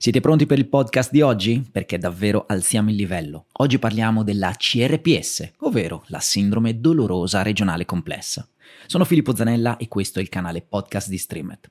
Siete pronti per il podcast di oggi? Perché davvero alziamo il livello. Oggi parliamo della CRPS, ovvero la sindrome dolorosa regionale complessa. Sono Filippo Zanella e questo è il canale podcast di Streamet.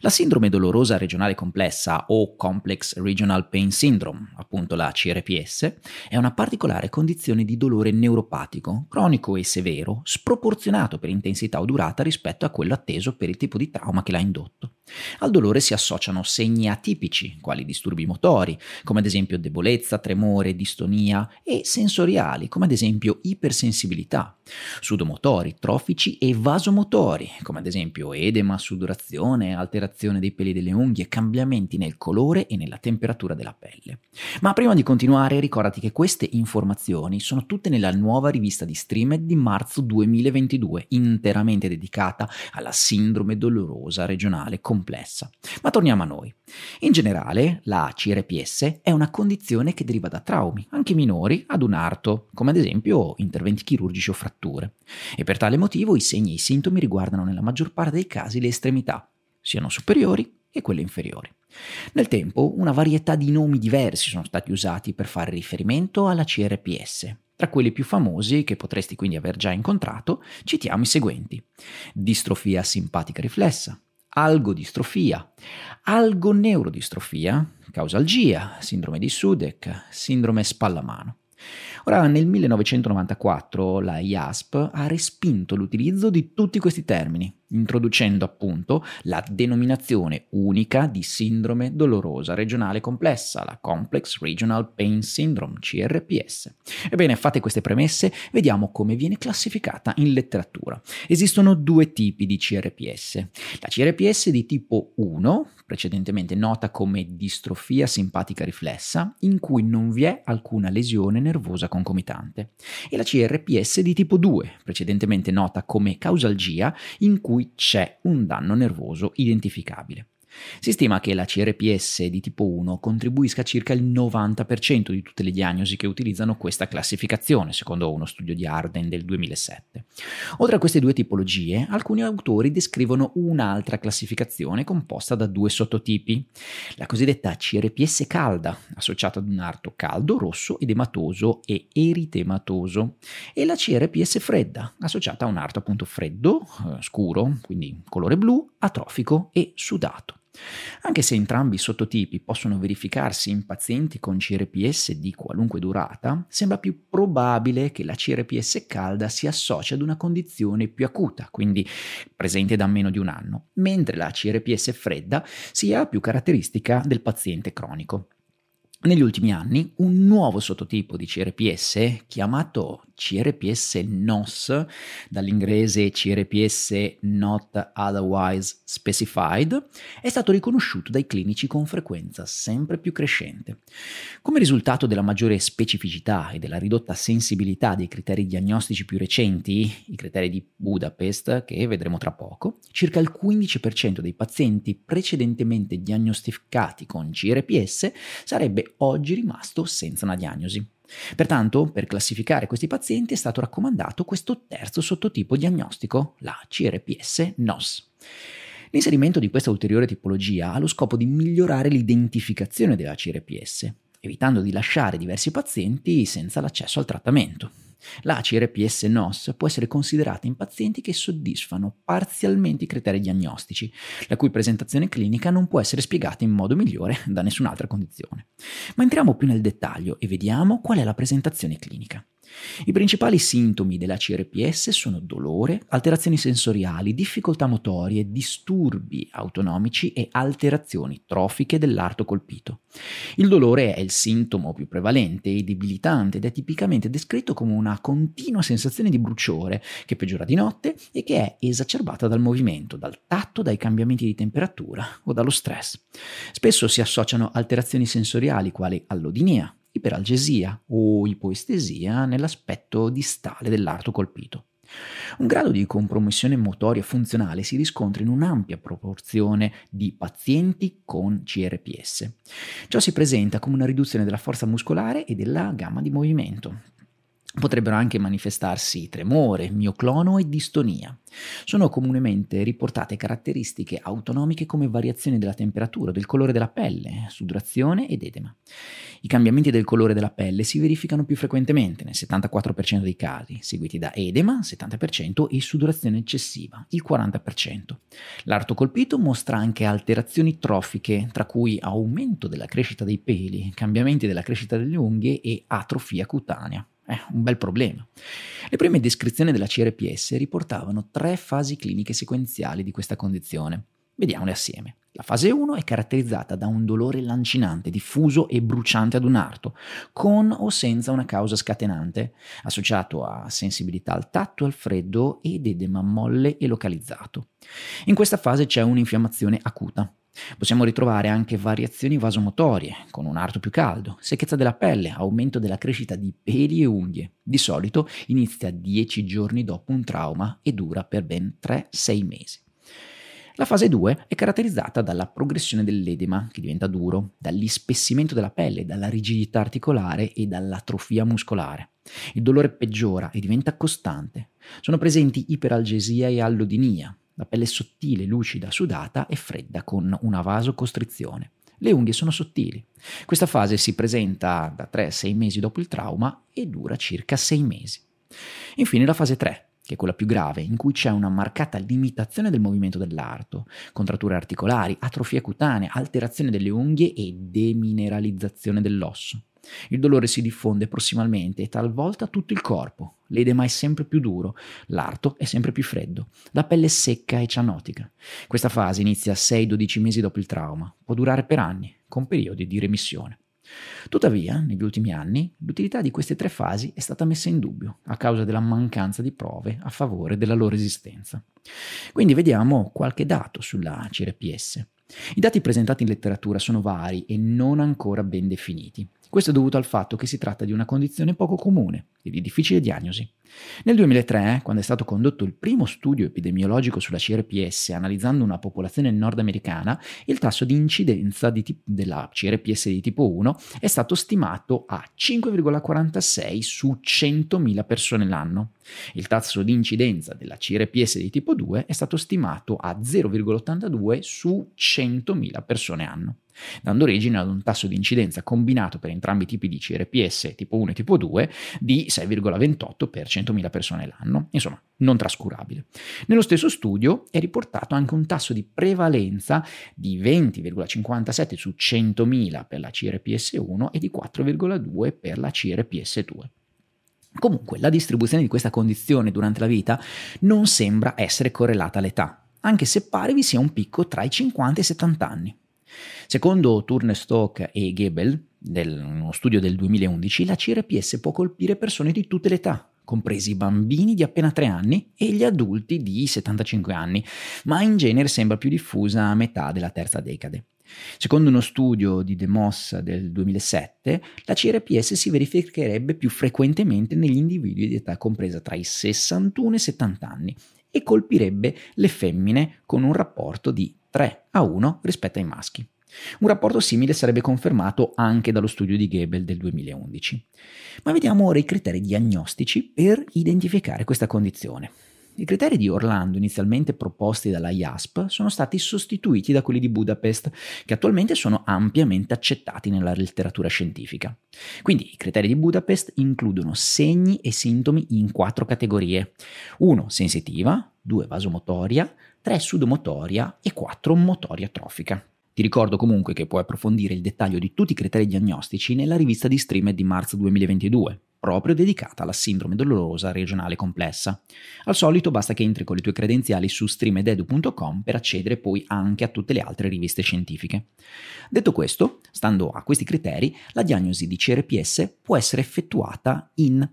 La sindrome dolorosa regionale complessa o Complex Regional Pain Syndrome, appunto la CRPS, è una particolare condizione di dolore neuropatico, cronico e severo, sproporzionato per intensità o durata rispetto a quello atteso per il tipo di trauma che l'ha indotto. Al dolore si associano segni atipici, quali disturbi motori, come ad esempio debolezza, tremore, distonia, e sensoriali, come ad esempio ipersensibilità, sudomotori, trofici e vasomotori, come ad esempio edema, sudorazione, alterazione dei peli delle unghie, cambiamenti nel colore e nella temperatura della pelle. Ma prima di continuare, ricordati che queste informazioni sono tutte nella nuova rivista di Streamed di marzo 2022, interamente dedicata alla sindrome dolorosa regionale complessa. Ma torniamo a noi. In generale, la CRPS è una condizione che deriva da traumi, anche minori, ad un arto, come ad esempio interventi chirurgici o fratture. E per tale motivo i segni e i sintomi riguardano nella maggior parte dei casi le estremità, siano superiori e quelle inferiori. Nel tempo una varietà di nomi diversi sono stati usati per fare riferimento alla CRPS. Tra quelli più famosi, che potresti quindi aver già incontrato, citiamo i seguenti. Distrofia simpatica riflessa, algodistrofia, algoneuroddistrofia, causalgia, sindrome di Sudeck, sindrome spalla-mano. Ora, nel 1994 la IASP ha respinto l'utilizzo di tutti questi termini, introducendo appunto la denominazione unica di sindrome dolorosa regionale complessa, la Complex Regional Pain Syndrome, CRPS. Ebbene, fatte queste premesse, vediamo come viene classificata in letteratura. Esistono due tipi di CRPS. La CRPS di tipo 1, precedentemente nota come distrofia simpatica riflessa, in cui non vi è alcuna lesione nervosa concomitante, e la CRPS di tipo 2, precedentemente nota come causalgia, in cui c'è un danno nervoso identificabile. Si stima che la CRPS di tipo 1 contribuisca a circa il 90% di tutte le diagnosi che utilizzano questa classificazione, secondo uno studio di Arden del 2007. Oltre a queste due tipologie, alcuni autori descrivono un'altra classificazione composta da due sottotipi, la cosiddetta CRPS calda, associata ad un arto caldo, rosso, edematoso e eritematoso, e la CRPS fredda, associata a un arto appunto freddo, eh, scuro, quindi colore blu, atrofico e sudato. Anche se entrambi i sottotipi possono verificarsi in pazienti con CRPS di qualunque durata, sembra più probabile che la CRPS calda si associ ad una condizione più acuta, quindi presente da meno di un anno, mentre la CRPS fredda sia più caratteristica del paziente cronico. Negli ultimi anni un nuovo sottotipo di CRPS, chiamato CRPS NOS, dall'inglese CRPS Not Otherwise Specified, è stato riconosciuto dai clinici con frequenza sempre più crescente. Come risultato della maggiore specificità e della ridotta sensibilità dei criteri diagnostici più recenti, i criteri di Budapest, che vedremo tra poco, circa il 15% dei pazienti precedentemente diagnosticati con CRPS sarebbe oggi rimasto senza una diagnosi. Pertanto, per classificare questi pazienti è stato raccomandato questo terzo sottotipo diagnostico, la CRPS-NOS. L'inserimento di questa ulteriore tipologia ha lo scopo di migliorare l'identificazione della CRPS, evitando di lasciare diversi pazienti senza l'accesso al trattamento. La CRPS-NOS può essere considerata in pazienti che soddisfano parzialmente i criteri diagnostici, la cui presentazione clinica non può essere spiegata in modo migliore da nessun'altra condizione. Ma entriamo più nel dettaglio e vediamo qual è la presentazione clinica. I principali sintomi della CRPS sono dolore, alterazioni sensoriali, difficoltà motorie, disturbi autonomici e alterazioni trofiche dell'arto colpito. Il dolore è il sintomo più prevalente e debilitante ed è tipicamente descritto come una continua sensazione di bruciore che peggiora di notte e che è esacerbata dal movimento, dal tatto, dai cambiamenti di temperatura o dallo stress. Spesso si associano alterazioni sensoriali quali allodinia, iperalgesia o ipoestesia nell'aspetto distale dell'arto colpito. Un grado di compromissione motoria funzionale si riscontra in un'ampia proporzione di pazienti con CRPS. Ciò si presenta come una riduzione della forza muscolare e della gamma di movimento. Potrebbero anche manifestarsi tremore, mioclono e distonia. Sono comunemente riportate caratteristiche autonomiche come variazioni della temperatura, del colore della pelle, sudorazione ed edema. I cambiamenti del colore della pelle si verificano più frequentemente, nel 74% dei casi, seguiti da edema, 70%, e sudorazione eccessiva, il 40%. L'arto colpito mostra anche alterazioni trofiche, tra cui aumento della crescita dei peli, cambiamenti della crescita delle unghie e atrofia cutanea. Eh, un bel problema. Le prime descrizioni della CRPS riportavano tre fasi cliniche sequenziali di questa condizione. Vediamole assieme. La fase 1 è caratterizzata da un dolore lancinante, diffuso e bruciante ad un arto, con o senza una causa scatenante, associato a sensibilità al tatto, al freddo ed edema molle e localizzato. In questa fase c'è un'infiammazione acuta, Possiamo ritrovare anche variazioni vasomotorie, con un arto più caldo, secchezza della pelle, aumento della crescita di peli e unghie. Di solito inizia 10 giorni dopo un trauma e dura per ben 3-6 mesi. La fase 2 è caratterizzata dalla progressione dell'edema, che diventa duro, dall'ispessimento della pelle, dalla rigidità articolare e dall'atrofia muscolare. Il dolore peggiora e diventa costante. Sono presenti iperalgesia e allodinia, la pelle è sottile, lucida, sudata e fredda con una vasocostrizione. Le unghie sono sottili. Questa fase si presenta da 3 a 6 mesi dopo il trauma e dura circa 6 mesi. Infine la fase 3, che è quella più grave, in cui c'è una marcata limitazione del movimento dell'arto, contratture articolari, atrofia cutanea, alterazione delle unghie e demineralizzazione dell'osso. Il dolore si diffonde prossimalmente e talvolta tutto il corpo. L'edema è sempre più duro, l'arto è sempre più freddo, la pelle è secca e cianotica. Questa fase inizia 6-12 mesi dopo il trauma, può durare per anni, con periodi di remissione. Tuttavia, negli ultimi anni, l'utilità di queste tre fasi è stata messa in dubbio a causa della mancanza di prove a favore della loro esistenza. Quindi vediamo qualche dato sulla CRPS. I dati presentati in letteratura sono vari e non ancora ben definiti. Questo è dovuto al fatto che si tratta di una condizione poco comune e di difficile diagnosi. Nel 2003, quando è stato condotto il primo studio epidemiologico sulla CRPS analizzando una popolazione nordamericana, il tasso di incidenza di tip- della CRPS di tipo 1 è stato stimato a 5,46 su 100.000 persone l'anno. Il tasso di incidenza della CRPS di tipo 2 è stato stimato a 0,82 su 100.000 persone anno dando origine ad un tasso di incidenza combinato per entrambi i tipi di CRPS tipo 1 e tipo 2 di 6,28 per 100.000 persone l'anno, insomma non trascurabile. Nello stesso studio è riportato anche un tasso di prevalenza di 20,57 su 100.000 per la CRPS1 e di 4,2 per la CRPS2. Comunque, la distribuzione di questa condizione durante la vita non sembra essere correlata all'età, anche se pare vi sia un picco tra i 50 e i 70 anni. Secondo Turnestock e Gebel, del, uno studio del 2011, la CRPS può colpire persone di tutte le età, compresi i bambini di appena 3 anni e gli adulti di 75 anni, ma in genere sembra più diffusa a metà della terza decade. Secondo uno studio di DeMoss del 2007, la CRPS si verificherebbe più frequentemente negli individui di età compresa tra i 61 e i 70 anni e colpirebbe le femmine con un rapporto di 3 a 1 rispetto ai maschi. Un rapporto simile sarebbe confermato anche dallo studio di Goebel del 2011. Ma vediamo ora i criteri diagnostici per identificare questa condizione. I criteri di Orlando, inizialmente proposti dalla IASP, sono stati sostituiti da quelli di Budapest, che attualmente sono ampiamente accettati nella letteratura scientifica. Quindi i criteri di Budapest includono segni e sintomi in quattro categorie. 1. Sensitiva, 2. Vasomotoria, 3 sudomotoria e 4 motoria trofica. Ti ricordo comunque che puoi approfondire il dettaglio di tutti i criteri diagnostici nella rivista di Streamed di marzo 2022, proprio dedicata alla sindrome dolorosa regionale complessa. Al solito basta che entri con le tue credenziali su streamededu.com per accedere poi anche a tutte le altre riviste scientifiche. Detto questo, stando a questi criteri, la diagnosi di CRPS può essere effettuata in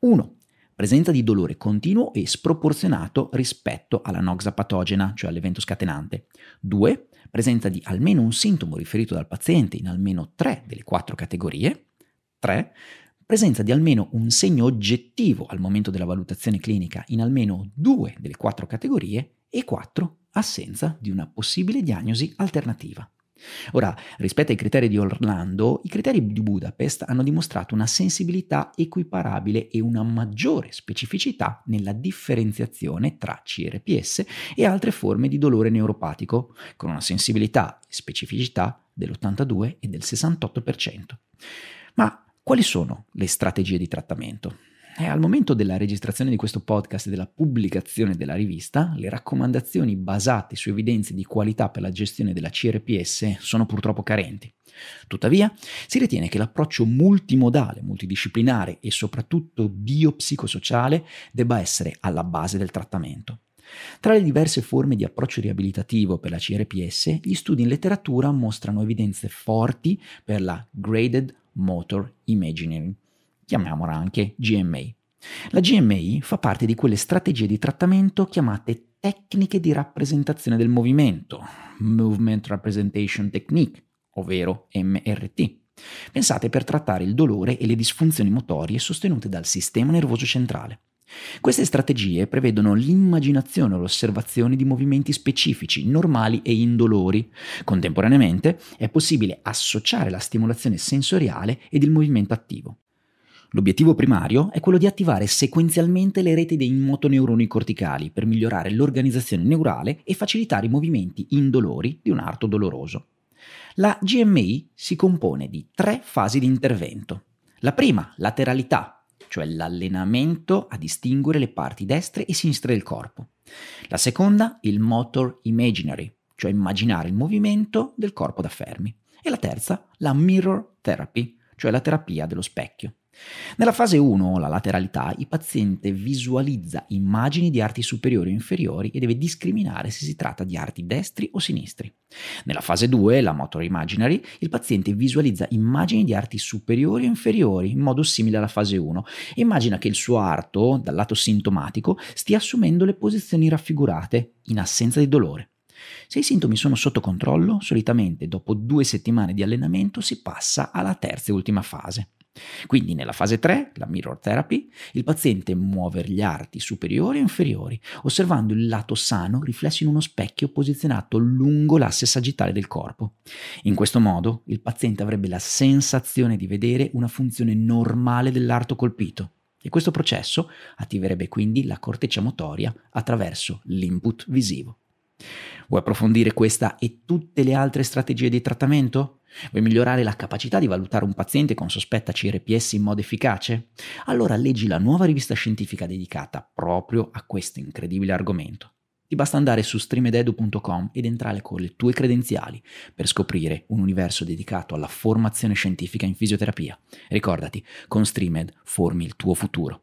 1 presenza di dolore continuo e sproporzionato rispetto alla noxa patogena, cioè all'evento scatenante. 2. Presenza di almeno un sintomo riferito dal paziente in almeno 3 delle 4 categorie. 3. Presenza di almeno un segno oggettivo al momento della valutazione clinica in almeno 2 delle 4 categorie. E 4. Assenza di una possibile diagnosi alternativa. Ora, rispetto ai criteri di Orlando, i criteri di Budapest hanno dimostrato una sensibilità equiparabile e una maggiore specificità nella differenziazione tra CRPS e altre forme di dolore neuropatico, con una sensibilità e specificità dell'82 e del 68%. Ma quali sono le strategie di trattamento? E al momento della registrazione di questo podcast e della pubblicazione della rivista, le raccomandazioni basate su evidenze di qualità per la gestione della CRPS sono purtroppo carenti. Tuttavia, si ritiene che l'approccio multimodale, multidisciplinare e soprattutto biopsicosociale debba essere alla base del trattamento. Tra le diverse forme di approccio riabilitativo per la CRPS, gli studi in letteratura mostrano evidenze forti per la Graded Motor Imagining, chiamiamola anche GMA. La GMA fa parte di quelle strategie di trattamento chiamate tecniche di rappresentazione del movimento, Movement Representation Technique, ovvero MRT. Pensate per trattare il dolore e le disfunzioni motorie sostenute dal sistema nervoso centrale. Queste strategie prevedono l'immaginazione o l'osservazione di movimenti specifici, normali e indolori. Contemporaneamente è possibile associare la stimolazione sensoriale ed il movimento attivo. L'obiettivo primario è quello di attivare sequenzialmente le reti dei motoneuroni corticali per migliorare l'organizzazione neurale e facilitare i movimenti indolori di un arto doloroso. La GMI si compone di tre fasi di intervento. La prima, lateralità, cioè l'allenamento a distinguere le parti destre e sinistre del corpo. La seconda, il motor imaginary, cioè immaginare il movimento del corpo da fermi. E la terza, la mirror therapy, cioè la terapia dello specchio. Nella fase 1, la lateralità, il paziente visualizza immagini di arti superiori o inferiori e deve discriminare se si tratta di arti destri o sinistri. Nella fase 2, la motor imaginary, il paziente visualizza immagini di arti superiori o inferiori in modo simile alla fase 1 e immagina che il suo arto, dal lato sintomatico, stia assumendo le posizioni raffigurate in assenza di dolore. Se i sintomi sono sotto controllo, solitamente dopo due settimane di allenamento si passa alla terza e ultima fase. Quindi nella fase 3, la mirror therapy, il paziente muove gli arti superiori e inferiori, osservando il lato sano riflesso in uno specchio posizionato lungo l'asse sagittale del corpo. In questo modo il paziente avrebbe la sensazione di vedere una funzione normale dell'arto colpito e questo processo attiverebbe quindi la corteccia motoria attraverso l'input visivo. Vuoi approfondire questa e tutte le altre strategie di trattamento? Vuoi migliorare la capacità di valutare un paziente con sospetta CRPS in modo efficace? Allora leggi la nuova rivista scientifica dedicata proprio a questo incredibile argomento. Ti basta andare su streamededu.com ed entrare con le tue credenziali per scoprire un universo dedicato alla formazione scientifica in fisioterapia. Ricordati, con Streamed formi il tuo futuro.